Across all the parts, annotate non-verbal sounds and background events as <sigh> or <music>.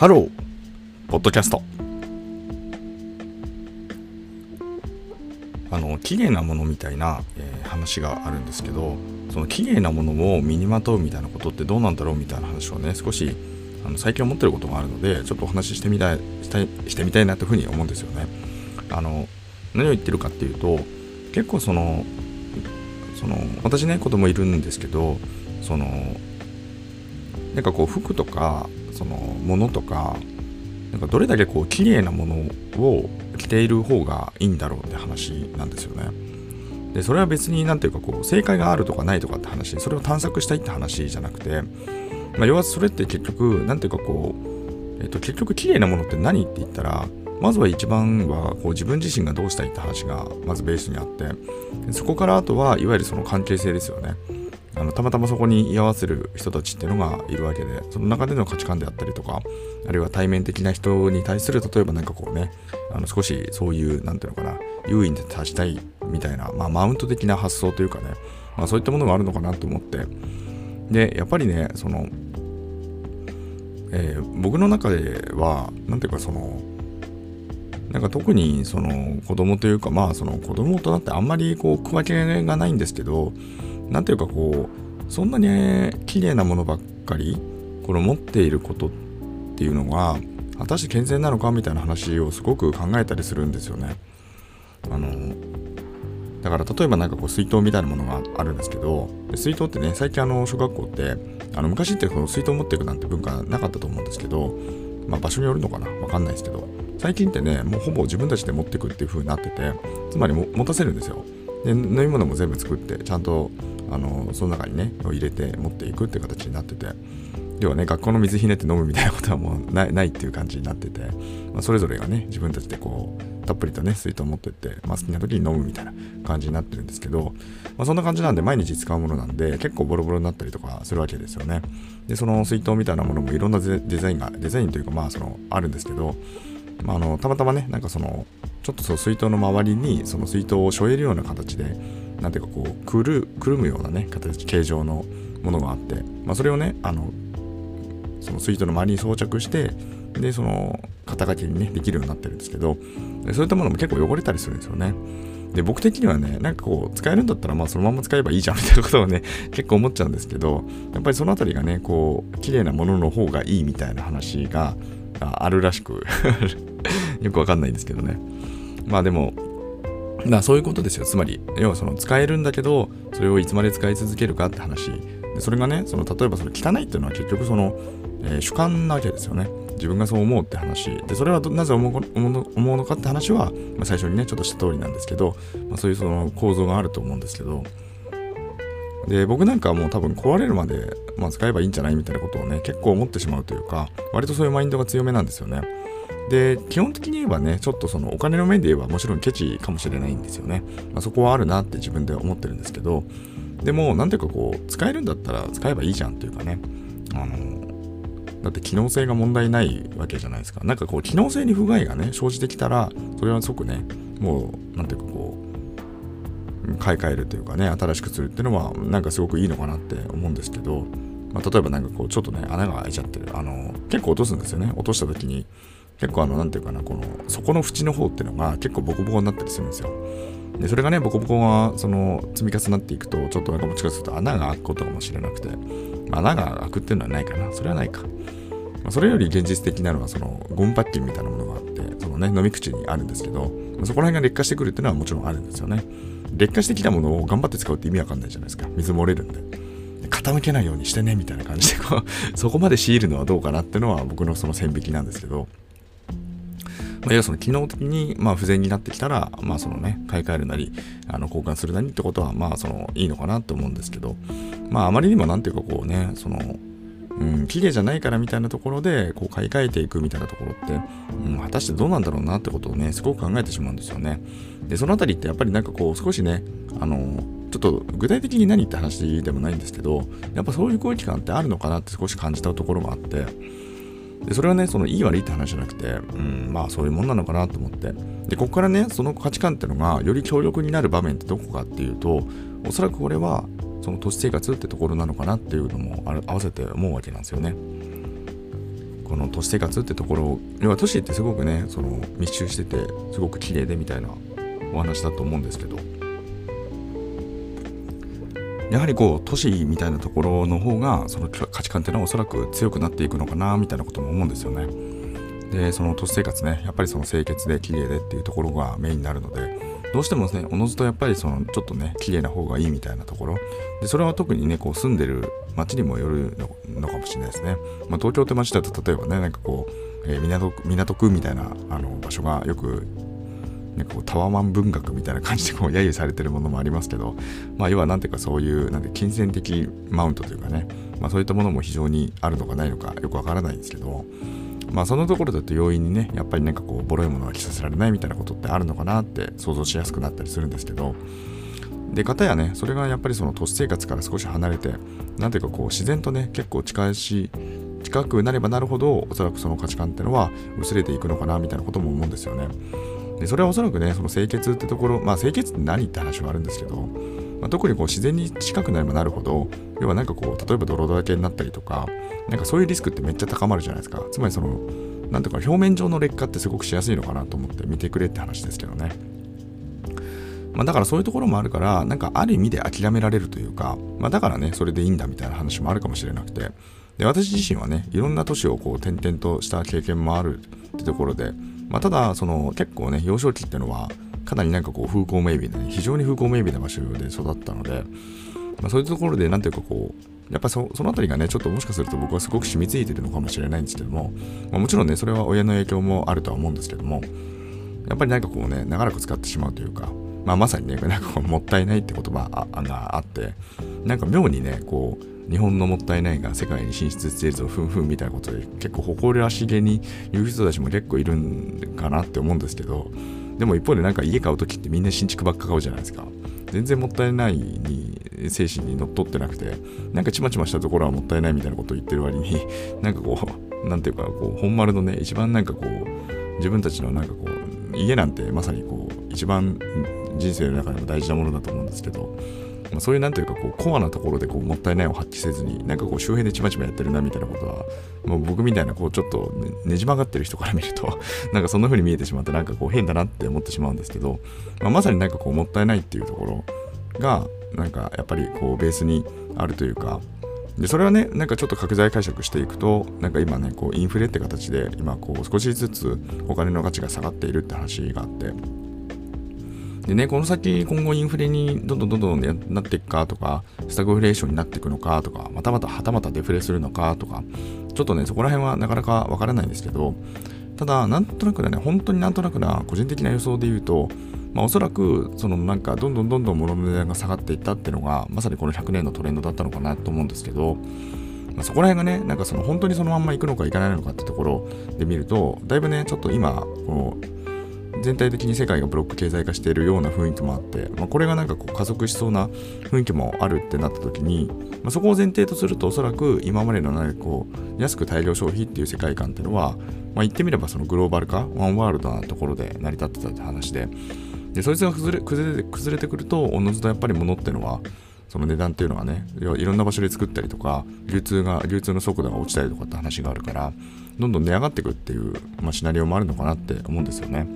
ハロー、ポッドキャスト。あの、綺麗なものみたいな、えー、話があるんですけど、その綺麗なものを身にまとうみたいなことってどうなんだろうみたいな話をね、少しあの最近思ってることがあるので、ちょっとお話ししてみたい、したいしてみたいなというふうに思うんですよね。あの、何を言ってるかっていうと、結構その、その、私ね、子供いるんですけど、その、なんかこう服とかそのものとかなんかどれだけこう綺麗なものを着ている方がいいんだろうって話なんですよね。でそれは別に何ていうかこう正解があるとかないとかって話それを探索したいって話じゃなくて、まあ、要はそれって結局何ていうかこう、えっと、結局綺麗なものって何って言ったらまずは一番はこう自分自身がどうしたいって話がまずベースにあってそこからあとはいわゆるその関係性ですよね。あのたまたまそこに居合わせる人たちっていうのがいるわけでその中での価値観であったりとかあるいは対面的な人に対する例えば何かこうねあの少しそういう何ていうのかな優位に立ちたいみたいな、まあ、マウント的な発想というかね、まあ、そういったものがあるのかなと思って。でやっぱりねその、えー、僕の中では何ていうかそのなんか特にその子供というかまあその子供となってあんまりこう区分けがないんですけど何ていうかこうそんなに綺麗なものばっかりこの持っていることっていうのが果たして健全なのかみたいな話をすごく考えたりするんですよね。あのだから例えばなんかこう水筒みたいなものがあるんですけど水筒ってね最近あの小学校ってあの昔ってこの水筒持っていくなんて文化なかったと思うんですけど、まあ、場所によるのかな？わかんないですけど最近ってねもうほぼ自分たちで持っていくっていう風になっててつまり持たせるんですよ。で飲み物も全部作ってちゃんとあのその中にね入れて持っていくって形になってて。要はね学校の水ひねって飲むみたいなことはもうないないっていう感じになってて、まあ、それぞれがね自分たちでこうたっぷりとね水筒持ってって、まあ、好きな時に飲むみたいな感じになってるんですけど、まあ、そんな感じなんで毎日使うものなんで結構ボロボロになったりとかするわけですよね。でその水筒みたいなものもいろんなデザインがデザインというかまあそのあるんですけど、あ、のたまたまねなんかそのちょっとそう水筒の周りにその水筒を背負えるような形でなんていうかこうくるくるむようなね形形状のものがあって、まあ、それをねあのその水筒の周りに装着してでその肩書きにねできるようになってるんですけどそういったものも結構汚れたりするんですよね。で僕的にはねなんかこう使えるんだったらまあそのまま使えばいいじゃんみたいなことをね <laughs> 結構思っちゃうんですけどやっぱりそのあたりがねこう綺麗なものの方がいいみたいな話があるらしく。<laughs> よくわかんないんですけどねまあでもだそういうことですよ。つまり、要はその使えるんだけど、それをいつまで使い続けるかって話。でそれがね、その例えばそれ汚いっていうのは結局その、えー、主観なわけですよね。自分がそう思うって話。で、それはなぜ思うのかって話は、まあ、最初にね、ちょっとした通りなんですけど、まあ、そういうその構造があると思うんですけど、で、僕なんかはもう多分壊れるまで、まあ、使えばいいんじゃないみたいなことをね、結構思ってしまうというか、割とそういうマインドが強めなんですよね。で、基本的に言えばね、ちょっとそのお金の面で言えばもちろんケチかもしれないんですよね。まあ、そこはあるなって自分で思ってるんですけど、でも、なんていうかこう、使えるんだったら使えばいいじゃんっていうかね、あの、だって機能性が問題ないわけじゃないですか。なんかこう、機能性に不具合がね、生じてきたら、それは即ね、もう、なんていうかこう、買い替えるというかね、新しくするっていうのは、なんかすごくいいのかなって思うんですけど、まあ、例えばなんかこう、ちょっとね、穴が開いちゃってる。あの、結構落とすんですよね。落とした時に、結構あの、なんていうかな、この、底の縁の方っていうのが結構ボコボコになったりするんですよ。で、それがね、ボコボコが、その、積み重なっていくと、ちょっとなんかもしかすると穴が開くことかもしれなくて、穴が開くっていうのはないかな。それはないか。ま、それより現実的なのは、その、ゴムパッキンみたいなものがあって、そのね、飲み口にあるんですけど、そこら辺が劣化してくるっていうのはもちろんあるんですよね。劣化してきたものを頑張って使うって意味わかんないじゃないですか。水漏れるんで。傾けないようにしてねみたいな感じでこうそこまで強いるのはどうかなっていうのは僕のその線引きなんですけどまあ、要はその機能的にまあ不全になってきたら、まあそのね、買い替えるなり、あの交換するなりってことは、まあそのいいのかなと思うんですけど、まああまりにもなんていうかこうね、その、うん、綺麗じゃないからみたいなところで、こう買い替えていくみたいなところって、うん、果たしてどうなんだろうなってことをね、すごく考えてしまうんですよね。で、そのあたりってやっぱりなんかこう少しね、あの、ちょっと具体的に何って話でもないんですけど、やっぱそういう空気感ってあるのかなって少し感じたところもあって、でそれはね、そのいい悪いって話じゃなくて、うん、まあそういうもんなのかなと思って。で、ここからね、その価値観ってのがより強力になる場面ってどこかっていうと、おそらくこれは、その都市生活ってところなのかなっていうのも合わせて思うわけなんですよね。この都市生活ってところ要は都市ってすごくねその密集しててすごく綺麗でみたいなお話だと思うんですけどやはりこう都市みたいなところの方がその価値観っていうのはおそらく強くなっていくのかなみたいなことも思うんですよね。でその都市生活ねやっぱりその清潔で綺麗でっていうところがメインになるのでどうしてもねおのずとやっぱりそのちょっとね綺麗な方がいいみたいなところでそれは特にねこう住んでる街にもよるのかもしれないですね、まあ、東京って街だと例えばねなんかこう、えー、港港区みたいなあの場所がよくなんかこうタワマン文学みたいな感じでこう揶揄されてるものもありますけど、まあ、要は何ていうかそういうなんて金銭的マウントというかね、まあ、そういったものも非常にあるのかないのかよくわからないんですけど、まあ、そのところだと容易にねやっぱりなんかこうボロいものは着させられないみたいなことってあるのかなって想像しやすくなったりするんですけどで方やねそれがやっぱりその都市生活から少し離れてなんていうかこう自然とね結構近いし近くなればなるほどおそらくその価値観ってのは薄れていくのかなみたいなことも思うんですよね。でそれはおそらくねその清潔ってところまあ清潔って何って話はあるんですけど、まあ、特にこう自然に近くなればなるほど要はなんかこう例えば泥だらけになったりとかなんかそういうリスクってめっちゃ高まるじゃないですかつまりそのなんとか表面上の劣化ってすごくしやすいのかなと思って見てくれって話ですけどね。まあ、だからそういうところもあるから、なんかある意味で諦められるというか、まあ、だからね、それでいいんだみたいな話もあるかもしれなくて、で私自身はね、いろんな都市をこう転々とした経験もあるってところで、まあ、ただその結構ね幼少期っていうのはかなりなんかこう風光明媚で、ね、非常に風光明媚な場所で育ったので、まあ、そういうところでなんていうかこうやっぱそその辺りがねちょっともしかすると僕はすごく染みついてるのかもしれないんですけども、まあ、もちろんねそれは親の影響もあるとは思うんですけどもやっぱりなんかこうね長らく使ってしまうというか、まあ、まさにねなんかこうもったいないって言葉があってなんか妙にねこう日本のもったいないが世界に進出しているぞふんふんみたいなことで結構誇らしげに言う人たちも結構いるんかなって思うんですけどでも一方でなんか家買う時ってみんな新築ばっか買うじゃないですか。全然もったいないに精神にのっとってなくてなんかちまちましたところはもったいないみたいなことを言ってる割に <laughs> なんかこうなんていうかこう本丸のね一番なんかこう自分たちのなんかこう家なんてまさにこう一番人生の中でも大事なものだと思うんですけどまあ、そういうなんていうかこうコアなところでこうもったいないを発揮せずになんかこう周辺でちまちまやってるなみたいなことはもう僕みたいなこうちょっとねねじ曲がってる人から見ると <laughs> なんかそんな風に見えてしまってなんかこう変だなって思ってしまうんですけど、まあ、まさになんかこうもったいないっていうところがなんかやっぱりこうベースにあるというかでそれはねなんかちょっと拡大解釈していくとなんか今ねこうインフレって形で今こう少しずつお金の価値が下がっているって話があってでね、この先今後インフレにどんどんどんどんなっていくかとか、スタグフレーションになっていくのかとか、またまたはたまたデフレするのかとか、ちょっとね、そこら辺はなかなかわからないんですけど、ただ、なんとなくね、本当になんとなくな個人的な予想で言うと、まあ、おそらく、そのなんか、どんどんどんどん物の値段が下がっていったっていうのが、まさにこの100年のトレンドだったのかなと思うんですけど、まあ、そこら辺がね、なんかその本当にそのまんま行くのか行かないのかってところで見ると、だいぶね、ちょっと今、この全体的に世界がブロック経済化しているような雰囲気もあって、まあ、これがなんかこう加速しそうな雰囲気もあるってなった時に、まあ、そこを前提とするとおそらく今までのなんかこう安く大量消費っていう世界観っていうのは、まあ、言ってみればそのグローバル化ワンワールドなところで成り立ってたって話ででそいつが崩れ崩れて崩れてくるとおのずとやっぱり物っていうのはその値段っていうのはねいろんな場所で作ったりとか流通が流通の速度が落ちたりとかって話があるからどんどん値上がっていくっていう、まあ、シナリオもあるのかなって思うんですよね。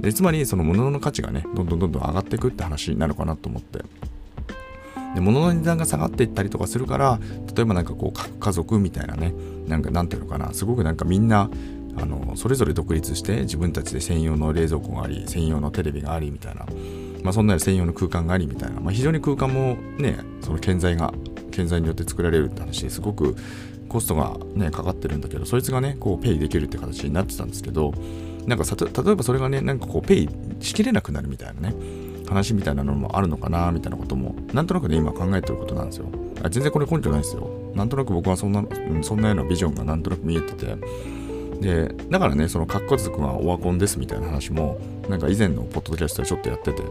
でつまりその物の価値がねどんどんどんどん上がっていくって話なのかなと思って。で物の値段が下がっていったりとかするから例えばなんかこう家族みたいなねなんかなんていうのかなすごくなんかみんなあのそれぞれ独立して自分たちで専用の冷蔵庫があり専用のテレビがありみたいな、まあ、そんな専用の空間がありみたいな、まあ、非常に空間もねその建材が建材によって作られるって話ですごくコストがねかかってるんだけどそいつがねこうペイできるって形になってたんですけどなんか例えばそれがねなんかこうペイしきれなくなるみたいなね話みたいなのもあるのかなみたいなこともなんとなくね今考えてることなんですよ。あ全然これ根拠ないですよ。なんとなく僕はそんなそんなようなビジョンがなんとなく見えてて。でだからねそのかっこつくはオワコンですみたいな話もなんか以前のポッドキャストでちょっとやってて。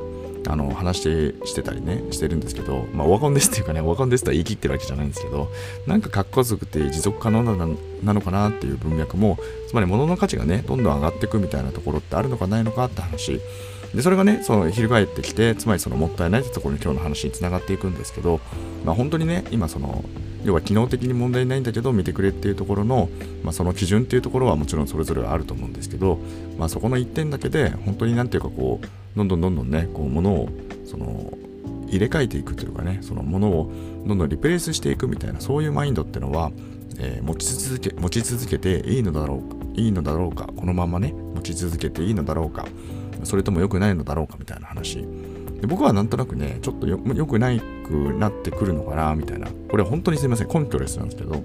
あの話してしてたりねしてるんですけど、まあ、オワコンですっていうかねオワコンですとは言い切ってるわけじゃないんですけどなんか格好族って持続可能ななのかなっていう文脈もつまり物の価値がねどんどん上がっていくみたいなところってあるのかないのかって話。でそれがねその翻ってきてつまりそのもったいないってところに今日の話につながっていくんですけど、まあ、本当にね今その要は機能的に問題ないんだけど見てくれっていうところの、まあ、その基準っていうところはもちろんそれぞれあると思うんですけど、まあ、そこの一点だけで本当になんていうかこうどんどんどんどんねこう物をその入れ替えていくというかねその物をどんどんリプレイスしていくみたいなそういうマインドっていうのは、えー、持ち続け持ち続けていいのだろうかいいのだろうかこのままね持ち続けていいのだろうかそれとも良くないのだろうかみたいな話。で僕はなんとなくねちょっとよよくないくなってくるのかなみたいな。これ本当にすいません根拠レスなんですけど、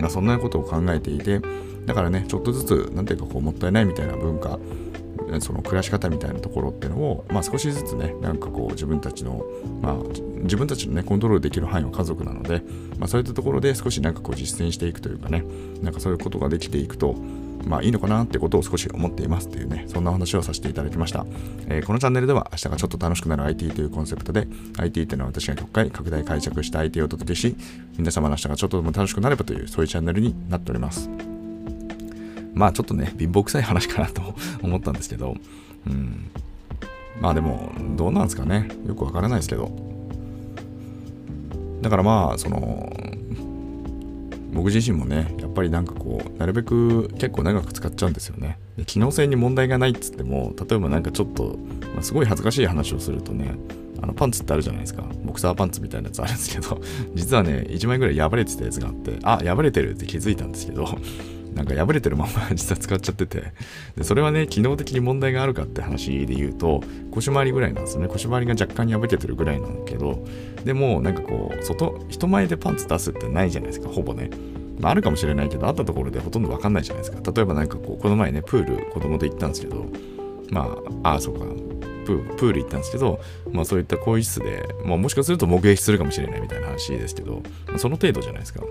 まあ、そんなことを考えていてだからねちょっとずつ何ていうかこうもったいないみたいな文化その暮らし方みたいなところっていうのを、まあ、少しずつねなんかこう自分たちの、まあ、自分たちのねコントロールできる範囲は家族なので、まあ、そういったところで少しなんかこう実践していくというかねなんかそういうことができていくとまあいいのかなってことを少し思っていますっていうね、そんな話をさせていただきました。えー、このチャンネルでは明日がちょっと楽しくなる IT というコンセプトで、IT っていうのは私が極快拡大解釈した IT をお届けし、皆様の明日がちょっとでも楽しくなればという、そういうチャンネルになっております。まあちょっとね、貧乏くさい話かなと <laughs> 思ったんですけど、うん。まあでも、どうなんですかね。よくわからないですけど。だからまあ、その、僕自身もねやっぱりなんかこうなるべく結構長く使っちゃうんですよねで機能性に問題がないっつっても例えばなんかちょっと、まあ、すごい恥ずかしい話をするとねあのパンツってあるじゃないですかボクサーパンツみたいなやつあるんですけど実はね1枚ぐらい破れてたやつがあってあ破れてるって気づいたんですけどなんか破れてるまま実は使っちゃってて。でそれはね機能的に問題があるかって話で言うと腰回りぐらいなんですよね。腰回りが若干破けてるぐらいなんだけどでもなんかこう外人前でパンツ出すってないじゃないですかほぼね。まあ、るかもしれないけどあったところでほとんど分かんないじゃないですか。例えばなんかこうこの前ねプール子供と行ったんですけどまあああそうかプール行ったんですけど、まあ、そういった更衣室で、まあ、もしかすると目撃するかもしれないみたいな話ですけど、その程度じゃないですか。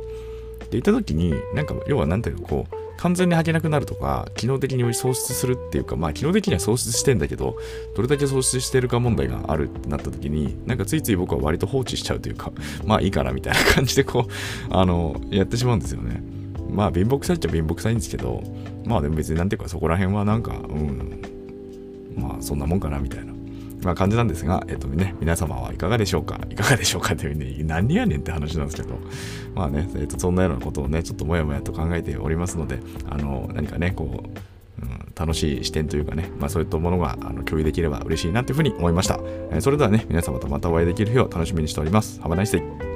で行った時になんか要は何ていうかこう完全に履けなくなるとか、機能的に喪失するっていうか、まあ機能的には喪失してんだけど、どれだけ喪失してるか問題があるってなった時に、なんかついつい僕は割と放置しちゃうというか、<laughs> まあいいかなみたいな感じでこう、<laughs> あの、やってしまうんですよね。まあ貧乏くさいっちゃ貧乏くさいんですけど、まあでも別になんていうかそこら辺はなんか、うん、まあそんなもんかなみたいな。まあ、感じなんですが、えっとね、皆様はいかがでしょうか？いかがでしょうかというね、何やねんって話なんですけど、まあね、えっと、そんなようなことをね、ちょっともやもやと考えておりますので、あの、何かね、こう、うん、楽しい視点というかね、まあ、そういったものがあの共有できれば嬉しいなというふうに思いました。えー、それではね、皆様とまたお会いできる日を楽しみにしております。Have a nice day!